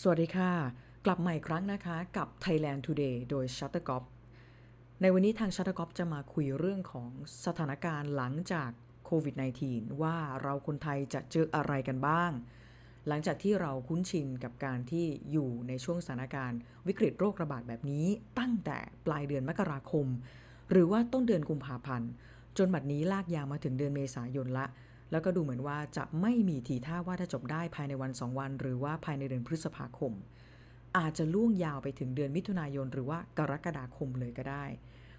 สวัสดีค่ะ กลับมาอีกครั้งนะคะกับ Thailand Today โดย Shuttercop ในวันนี้ทาง Shuttercop จะมาคุยเรื่องของสถานการณ์หลังจากโควิด -19 ว่าเราคนไทยจะเจออะไรกันบ้าง หลังจากที่เราคุ้นชินกับการที่อยู่ในช่วงสถานการณ์ วิกฤตโรคระบาดแบบนี้ ตั้งแต่ปลายเดือนมกราคม หรือว่าต้นเดือนกุมภาพันธ์ จนบัดนี้ลากยาวมาถึงเดือนเมษายนละ แล้วก็ดูเหมือนว่าจะไม่มีทีท่าว่าถ้าจบได้ภายในวันสองวัน หรือว่าภายในเดือนพฤษภาคม อาจจะล่วงยาวไปถึงเดือนมิถุนายน หรือว่ากรกฎาคมเลยก็ได้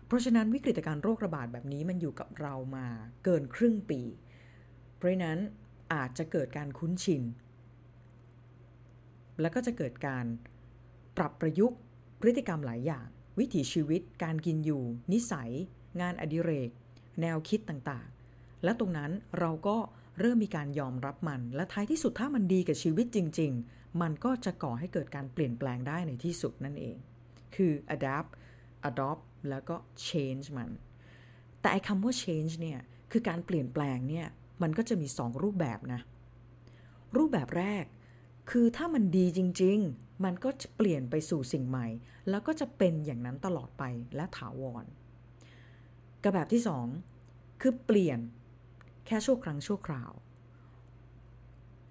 เพราะฉะนั้นวิกฤตการณ์โรคระบาดแบบนี้มันอยู่กับเรามาเกินครึ่งปี เพราะนั้นอาจจะเกิดการคุ้นชิน แล้วก็จะเกิดการปรับประยุกต์พฤติกรรมหลายอย่าง วิถีชีวิต การกินอยู่ นิสัย งานอดิเรก แนวคิดต่าง และตรงนั้นเราก็เริ่มมีการยอมรับมัน และท้ายที่สุดถ้ามันดีกับชีวิตจริง ๆ มันก็จะก่อให้เกิดการเปลี่ยนแปลงได้ในที่สุดนั่นเอง คือ adapt adopt แล้วก็ change มัน แต่ไอ้คำว่า change เนี่ย คือการเปลี่ยนแปลงเนี่ย มันก็จะมี 2 รูปแบบนะ รูปแบบแรก คือถ้ามันดีจริง ๆ มันก็จะเปลี่ยนไปสู่สิ่งใหม่ แล้วก็จะเป็นอย่างนั้นตลอดไปและถาวรกับแบบที่ 2 คือเปลี่ยน แค่ชั่วครั้งชั่วคราว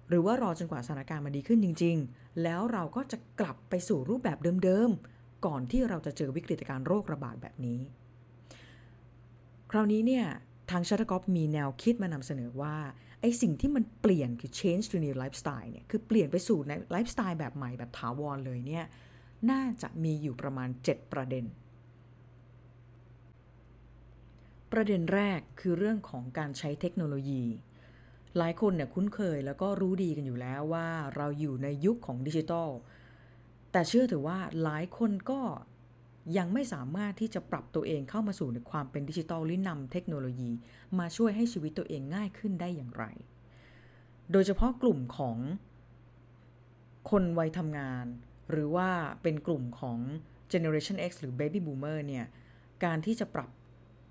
หรือว่ารอจนกว่าสถานการณ์มันดีขึ้นจริง ๆ แล้วเราก็จะกลับไปสู่รูปแบบเดิมๆ ก่อนที่เราจะเจอวิกฤตการณ์โรคระบาดแบบนี้ คราวนี้เนี่ยทางชัตกอฟมีแนวคิดมานำเสนอว่า ไอสิ่งที่มันเปลี่ยนคือ change to new lifestyle เนี่ยคือเปลี่ยนไปสู่ในไลฟ์สไตล์แบบใหม่แบบถาวรเลยเนี่ยน่าจะมีอยู่ประมาณ 7 ประเด็น ประเด็นแรกคือเรื่องของการใช้เทคโนโลยี หลายคนเนี่ยคุ้นเคยแล้วก็รู้ดีกันอยู่แล้วว่าเราอยู่ในยุคของดิจิทัล แต่เชื่อถือว่าหลายคนก็ยังไม่สามารถที่จะปรับตัวเองเข้ามาสู่ในความเป็นดิจิทัลหรือนำเทคโนโลยี มาช่วยให้ชีวิตตัวเองง่ายขึ้นได้อย่างไร โดยเฉพาะกลุ่มของคนวัยทำงาน หรือว่าเป็นกลุ่มของ Generation X หรือ Baby Boomer เนี่ย การที่จะปรับ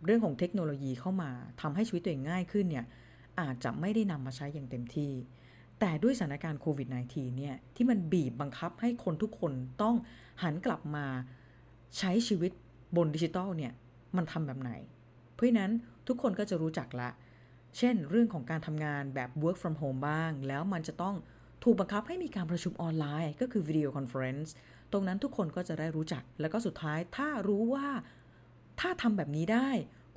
เรื่องของเทคโนโลยีเข้ามาทำให้ชีวิตตัวเองง่ายขึ้นเนี่ยอาจจะไม่ได้นำมาใช้อย่างเต็มที่ แต่ด้วยสถานการณ์โควิด -19 เนี่ยที่มันบีบบังคับให้คนทุกคนต้องหันกลับมาใช้ชีวิตบนดิจิทัลเนี่ยมันทำแบบไหน เพราะนั้นทุกคนก็จะรู้จักละ เช่น เรื่องของการทำงานแบบ work from home บ้าง แล้วมันจะต้องถูกบังคับให้มีการประชุมออนไลน์ ก็คือ video conference ตรงนั้นทุกคนก็จะได้รู้จัก แล้วก็สุดท้ายถ้ารู้ว่า ถ้าทำแบบนี้ได้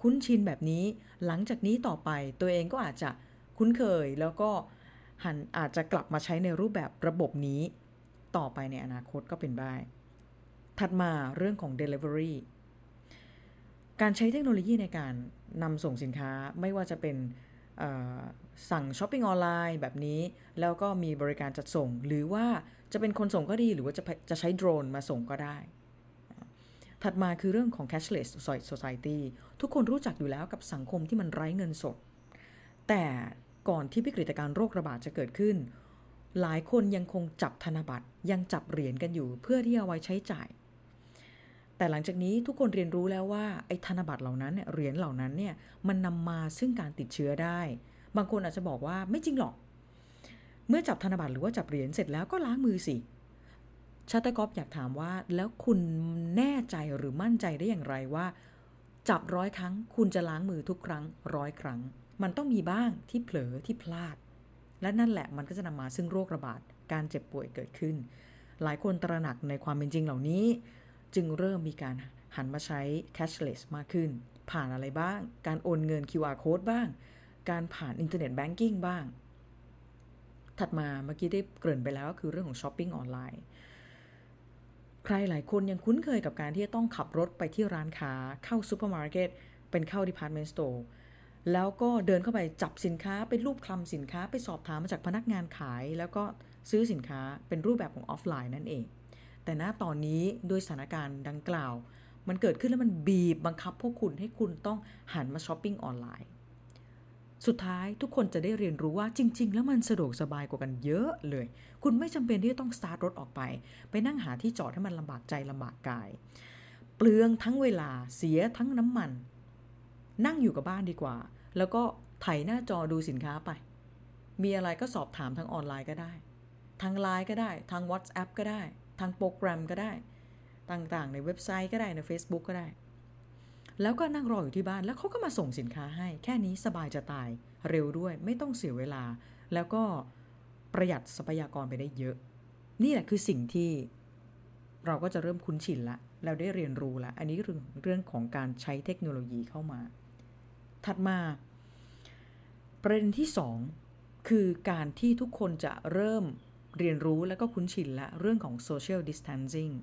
คุ้นชินแบบนี้ หลังจากนี้ต่อไปตัวเองก็อาจจะคุ้นเคยแล้วก็หันอาจจะกลับมาใช้ในรูปแบบระบบนี้ ต่อไปในอนาคตก็เป็นได้ ถัดมาเรื่องของ Delivery การใช้เทคโนโลยีในการนำส่งสินค้าไม่ว่าจะเป็นสั่งช้อปปิ้งออนไลน์แบบนี้ แล้วก็มีบริการจัดส่ง หรือว่าจะเป็นคนส่งก็ดีหรือว่าจะจะใช้โดรนมาส่งก็ได้ ถัดมาคือเรื่องของ cashless society ทุกคนรู้จักอยู่แล้วกับสังคมที่มันไร้เงินสด แต่ก่อนที่วิกฤตการโรคระบาดจะเกิดขึ้น หลายคนยังคงจับธนบัตรยังจับเหรียญกันอยู่เพื่อที่เอาไว้ใช้จ่าย แต่หลังจากนี้ทุกคนเรียนรู้แล้วว่าไอ้ธนบัตรเหล่านั้นเนี่ยเหรียญเหล่านั้นเนี่ยมันนำมาซึ่งการติดเชื้อได้ บางคนอาจจะบอกว่าไม่จริงหรอก เมื่อจับธนบัตรหรือว่าจับเหรียญเสร็จแล้วก็ล้างมือสิ ชัตเตอร์กอฟอยากถามว่า แล้วคุณแน่ใจหรือมั่นใจได้อย่างไรว่า จับร้อยครั้ง คุณจะล้างมือทุกครั้งร้อยครั้ง มันต้องมีบ้างที่เผลอที่พลาด และนั่นแหละมันก็จะนำมาซึ่งโรคระบาดการเจ็บป่วยเกิดขึ้น หลายคนตระหนักในความเป็นจริงเหล่านี้ จึงเริ่มมีการหันมาใช้ cashless มากขึ้น ผ่านอะไรบ้าง การโอนเงิน QR code บ้าง การผ่าน internet banking บ้าง ถัดมาเมื่อกี้ได้เกริ่นไปแล้วก็คือเรื่องของช้อปปิ้งออนไลน์ ใครหลายคนยังคุ้นเคยกับการที่จะต้องขับรถไปที่ร้านค้า เข้าซูเปอร์มาร์เก็ตเป็นเข้า department store แล้วก็เดินเข้าไปจับสินค้า เป็นรูปคลำสินค้าไปสอบถามมาจากพนักงานขาย แล้วก็ซื้อสินค้าเป็นรูปแบบของออฟไลน์นั่นเอง แต่ณตอนนี้ด้วยสถานการณ์ดังกล่าว มันเกิดขึ้นแล้วมันบีบบังคับพวกคุณให้คุณต้องหันมาช้อปปิ้งออนไลน์ สุดท้ายทุกคนจะได้เรียนรู้ว่าจริง ๆ แล้วมันสะดวกสบายกว่ากันเยอะเลย คุณไม่จำเป็นที่จะต้องสตาร์ทรถออกไป ไปนั่งหาที่จอดให้มันลำบากใจลำบากกาย เปลืองทั้งเวลาเสียทั้งน้ำมัน นั่งอยู่กับบ้านดีกว่า แล้วก็ไถหน้าจอดูสินค้าไป มีอะไรก็สอบถามทางออนไลน์ก็ได้ ทางไลน์ก็ได้ ทาง WhatsApp ก็ได้ ทางโปรแกรมก็ได้ ต่างๆ ในเว็บไซต์ก็ได้ใน Facebook ก็ได้ แล้วก็นั่งรออยู่ที่บ้านแล้วเขาก็มาส่งสินค้าให้ แค่นี้สบายจะตายเร็วด้วย ไม่ต้องเสียเวลา แล้วก็ประหยัดทรัพยากรไปได้เยอะ นี่แหละคือสิ่งที่เราก็จะเริ่มคุ้นชินละแล้วได้เรียนรู้ละอันนี้เรื่องเรื่องของการใช้เทคโนโลยีเข้ามา ถัดมา ประเด็นที่ 2 คือการที่ทุกคนจะเริ่มเรียนรู้แล้วก็คุ้นชินละเรื่องของ social distancing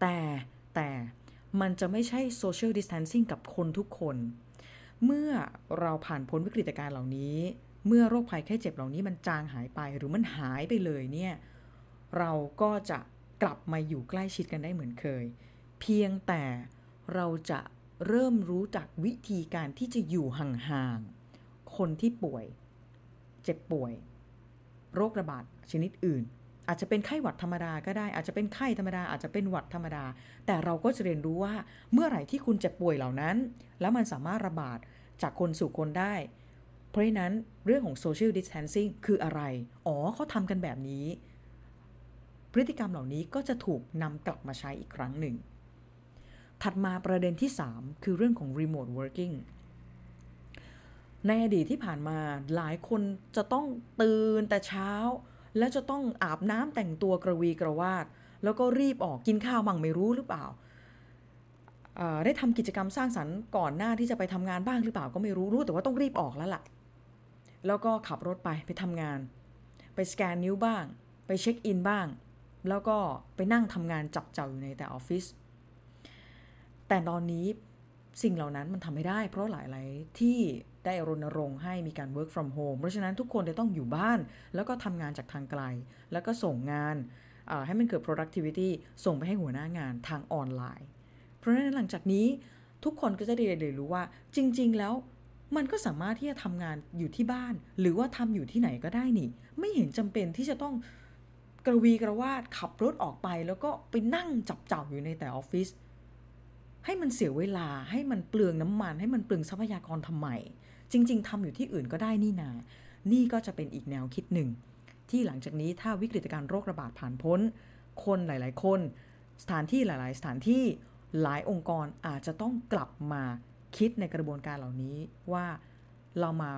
แต่แต่ มันจะไม่ใช่ social distancing กับคนทุกคน เมื่อเราผ่านพ้นวิกฤตการณ์เหล่านี้ เมื่อโรคภัยแค่เจ็บเหล่านี้มันจางหายไปหรือมันหายไปเลยเนี่ยเราก็จะกลับมาอยู่ใกล้ชิดกันได้เหมือนเคย เพียงแต่เราจะเริ่มรู้จักวิธีการที่จะอยู่ห่างๆคนที่ป่วย เจ็บป่วย โรคระบาดชนิดอื่น อาจจะเป็นไข้หวัดธรรมดาก็ได้ อาจจะเป็นไข้ธรรมดาอาจจะเป็นหวัดธรรมดา แต่เราก็จะเรียนรู้ว่าเมื่อไหร่ที่คุณเจ็บป่วยเหล่านั้น แล้วมันสามารถระบาดจากคนสู่คนได้ เพราะฉะนั้นเรื่องของ social distancing คืออะไร อ๋อเขาทำกันแบบนี้ พฤติกรรมเหล่านี้ก็จะถูกนำกลับมาใช้อีกครั้งหนึ่ง ถัดมาประเด็นที่ 3 คือเรื่องของ remote working ในอดีตที่ผ่านมาหลายคนจะต้องตื่นแต่เช้า แล้วจะต้องอาบน้ำแต่งตัวกระวีกระวาด แล้วก็รีบออกกินข้าวมั่งไม่รู้หรือเปล่า ได้ทำกิจกรรมสร้างสรรค์ก่อนหน้าที่จะไปทำงานบ้างหรือเปล่าก็ไม่รู้รู้แต่ว่าต้องรีบออกแล้วล่ะ แล้วก็ขับรถไปไปทำงาน ไปสแกนนิ้วบ้าง ไปเช็คอินบ้าง แล้วก็ไปนั่งทำงานจับเจ้าอยู่ในแต่ออฟฟิศแต่ตอนนี้สิ่งเหล่านั้นมันทำไม่ได้ เพราะหลาย ๆ ที่ ได้รณรงค์ให้มีการ work from home เพราะฉะนั้นทุกคนจะต้องอยู่บ้าน แล้วก็ทำงานจากทางไกล แล้วก็ส่งงานให้มันเกิด productivity ส่งไปให้หัวหน้างานทางออนไลน์ เพราะฉะนั้นหลังจากนี้ทุกคนก็จะได้เรียนรู้ว่าจริง ๆ แล้วมันก็สามารถที่จะทำงานอยู่ที่บ้าน หรือว่าทำอยู่ที่ไหนก็ได้นี่ ไม่เห็นจำเป็นที่จะต้องกระวีกระวาดขับรถออกไป แล้วก็ไปนั่งจับจ่าอยู่ในแต่ออฟฟิศ มันเสียเวลาให้มันเปลืองน้ำมัน ให้มันเปลืองทรัพยากรทำไม จริง ๆทำอยู่ที่อื่นก็ได้นี่นา นี่ก็จะเป็นอีกแนวคิดหนึ่ง ที่หลังจากนี้ถ้าวิกฤตการโรคระบาดผ่านพ้น คนหลาย ๆ คน สถานที่หลาย ๆ สถานที่หลายองค์กรอาจจะต้องกลับมาคิดในกระบวนการเหล่านี้ว่าเรามา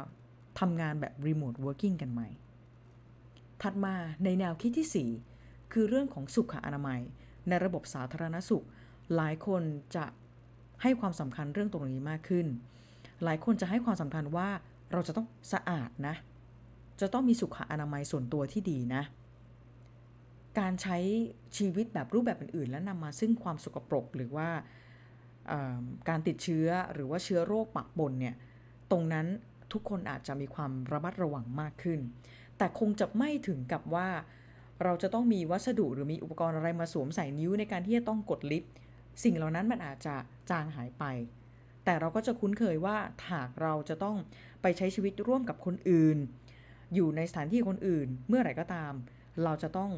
ทำงานแบบ remote working กันไหม ถัดมาในแนวคิดที่ 4 คือเรื่องของสุขอนามัย ในระบบสาธารณสุข หลายคนจะ ให้ความสำคัญเรื่องตรงนี้มากขึ้น หลายคนจะให้ความสำคัญว่าเราจะต้องสะอาดนะ จะต้องมีสุขอนามัยส่วนตัวที่ดีนะ การใช้ชีวิตแบบรูปแบบอื่น ๆ และนำมาซึ่งความสกปรกหรือว่าการติดเชื้อหรือว่าเชื้อโรคปะปนเนี่ย ตรงนั้นทุกคนอาจจะมีความระมัดระวังมากขึ้น แต่คงจะไม่ถึงกับว่า เราจะต้องมีวัสดุหรือมีอุปกรณ์อะไรมาสวมใส่นิ้วในการที่จะต้องกดลิฟต์ สิ่งเหล่านั้นมันอาจจะจางหายไป แต่เราก็จะคุ้นเคยว่าหากเราจะต้องไปใช้ชีวิตร่วมกับคนอื่น อยู่ในสถานที่คนอื่น เมื่อไหร่ก็ตาม เราจะต้อง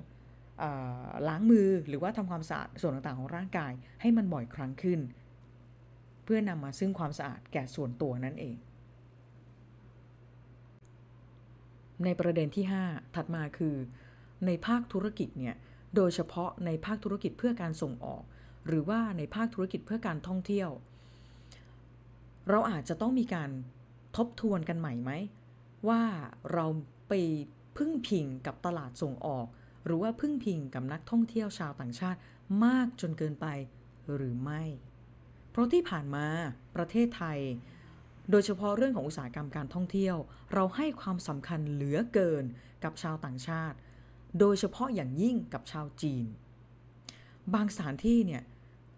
ล้างมือหรือว่าทำความสะอาดส่วนต่างๆของร่างกายให้มันบ่อยครั้งขึ้น เพื่อนำมาซึ่งความสะอาดแก่ส่วนตัวนั่นเอง ในประเด็นที่ 5 ถัดมาคือ ในภาคธุรกิจเนี่ยโดยเฉพาะในภาคธุรกิจเพื่อการส่งออก หรือว่าในภาคธุรกิจเพื่อการท่องเที่ยว เราอาจจะต้องมีการทบทวนกันใหม่ไหม ว่าเราไปพึ่งพิงกับตลาดส่งออก หรือว่าพึ่งพิงกับนักท่องเที่ยวชาวต่างชาติมากจนเกินไปหรือไม่ เพราะที่ผ่านมาประเทศไทย โดยเฉพาะเรื่องของอุตสาหกรรมการท่องเที่ยว เราให้ความสำคัญเหลือเกินกับชาวต่างชาติ โดยเฉพาะอย่างยิ่งกับชาวจีน บางสถานที่เนี่ย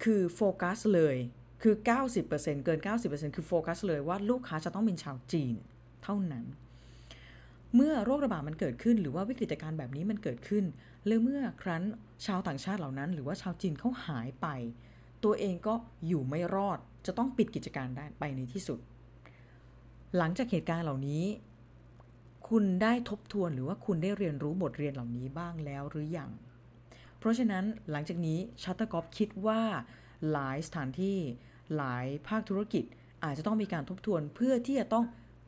คือโฟกัสเลย คือ 90%เกิน 90%คือโฟกัสเลยว่าลูกค้าจะต้องเป็นชาวจีนเท่านั้น เมื่อโรคระบาดมันเกิดขึ้น หรือว่าวิกฤตการณ์แบบนี้มันเกิดขึ้นแล้วเมื่อครั้นชาวต่างชาติเหล่านั้น หรือว่าชาวจีนเขาหายไป ตัวเองก็อยู่ไม่รอดจะต้องปิดกิจการได้ไปในที่สุด หลังจากเหตุการณ์เหล่านี้ คุณได้ทบทวนหรือว่าคุณได้เรียนรู้บทเรียนเหล่านี้บ้างแล้วหรือยัง เพราะฉะนั้นหลังจากนี้ชัตเตอร์กอฟคิดว่าหลายสถานที่หลายภาคธุรกิจ อาจจะต้องมีการทบทวนเพื่อที่จะต้อง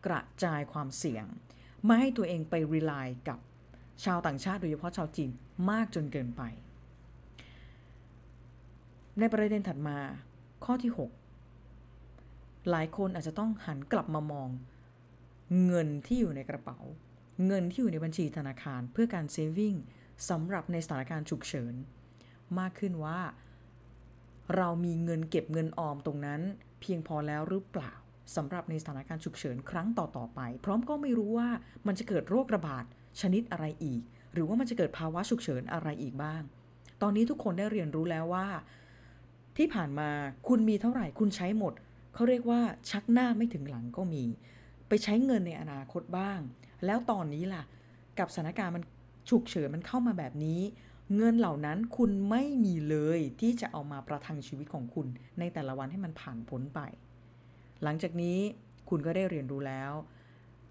กระจายความเสี่ยง ไม่ให้ตัวเองไป rely กับชาวต่างชาติโดยเฉพาะชาวจีนมากจนเกินไป ในประเด็นถัดมาข้อที่ 6 หลายคนอาจจะต้องหันกลับมามอง เงินที่อยู่ในกระเป๋า เงินที่อยู่ในบัญชีธนาคารเพื่อการเซฟิง สำหรับในสถานการณ์ฉุกเฉิน มากขึ้นว่า เรามีเงินเก็บเงินออมตรงนั้น เพียงพอแล้วหรือเปล่าสำหรับในสถานการณ์ฉุกเฉินครั้งต่อๆไป พร้อมก็ไม่รู้ว่ามันจะเกิดโรคระบาดชนิดอะไรอีก หรือว่ามันจะเกิดภาวะฉุกเฉินอะไรอีกบ้าง ตอนนี้ทุกคนได้เรียนรู้แล้วว่า ที่ผ่านมาคุณมีเท่าไหร่คุณใช้หมดเขาเรียกว่าชักหน้าไม่ถึงหลังก็มี ไปใช้เงินในอนาคตบ้าง แล้วตอนนี้ล่ะ กับสถานการณ์มัน ฉุกเฉินมันเข้ามาแบบนี้ เงินเหล่านั้นคุณไม่มีเลยที่จะเอามาประทังชีวิตของคุณ ในแต่ละวันให้มันผ่านพ้นไป หลังจากนี้คุณก็ได้เรียนรู้แล้ว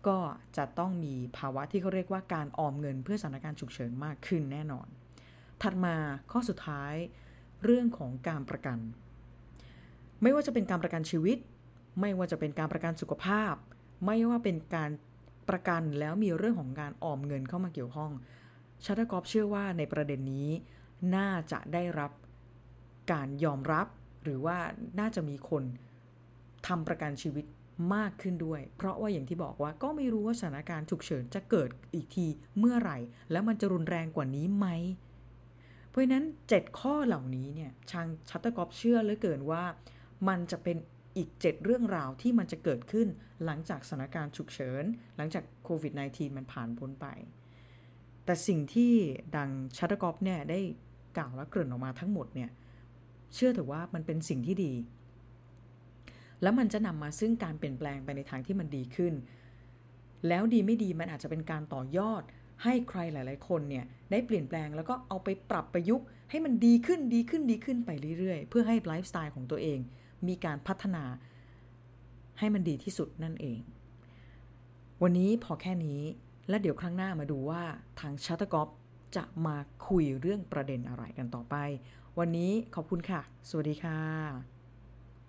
ก็จะต้องมีภาวะที่เขาเรียกว่าการออมเงินเพื่อสถานการณ์ฉุกเฉินมากขึ้นแน่นอน ถัดมาข้อสุดท้ายเรื่องของการประกัน ไม่ว่าจะเป็นการประกันชีวิต ไม่ว่าจะเป็นการประกันสุขภาพ ไม่ว่าเป็นการประกันแล้วมีเรื่องของการออมเงินเข้ามาเกี่ยวข้อง ชัตเตอร์กอฟเชื่อว่าในประเด็นนี้ น่าจะได้รับการยอมรับ หรือว่าน่าจะมีคนทำประกันชีวิตมากขึ้นด้วย เพราะว่าอย่างที่บอกว่าก็ไม่รู้ว่าสถานการณ์ฉุกเฉินจะเกิดอีกทีเมื่อไหร่ แล้วมันจะรุนแรงกว่านี้ไหม เพราะนั้น 7 ข้อเหล่านี้เนี่ยทางชัตเตอร์กอฟเชื่อเหลือเกินว่า มันจะเป็นอีก 7 เรื่องราวที่มันจะเกิดขึ้นหลังจากสถานการณ์ฉุกเฉิน หลังจากโควิด -19 มันผ่านพ้นไป แต่สิ่งที่ทางชัตเตอร์กอฟเนี่ยได้กล่าวและเกริ่นออกมาทั้งหมดเนี่ยเชื่อถือว่ามันเป็นสิ่งที่ดี แล้วมันจะนำมาซึ่งการเปลี่ยนแปลงไปในทางที่มันดีขึ้น แล้วดีไม่ดีมันอาจจะเป็นการต่อยอด ให้ใครหลาย ๆ คนเนี่ยได้เปลี่ยนแปลงแล้วก็เอาไปปรับประยุกต์ ให้มันดีขึ้นดีขึ้นดีขึ้นไปเรื่อย ๆ เพื่อให้ไลฟ์สไตล์ของตัวเอง มีการพัฒนาให้มันดีที่สุดนั่นเอง วันนี้พอแค่นี้ และเดี๋ยวครั้งหน้ามาดูว่าทางชัตเตอร์กอฟจะมาคุยเรื่องประเด็นอะไรกันต่อไป วันนี้ขอบคุณค่ะ สวัสดีค่ะ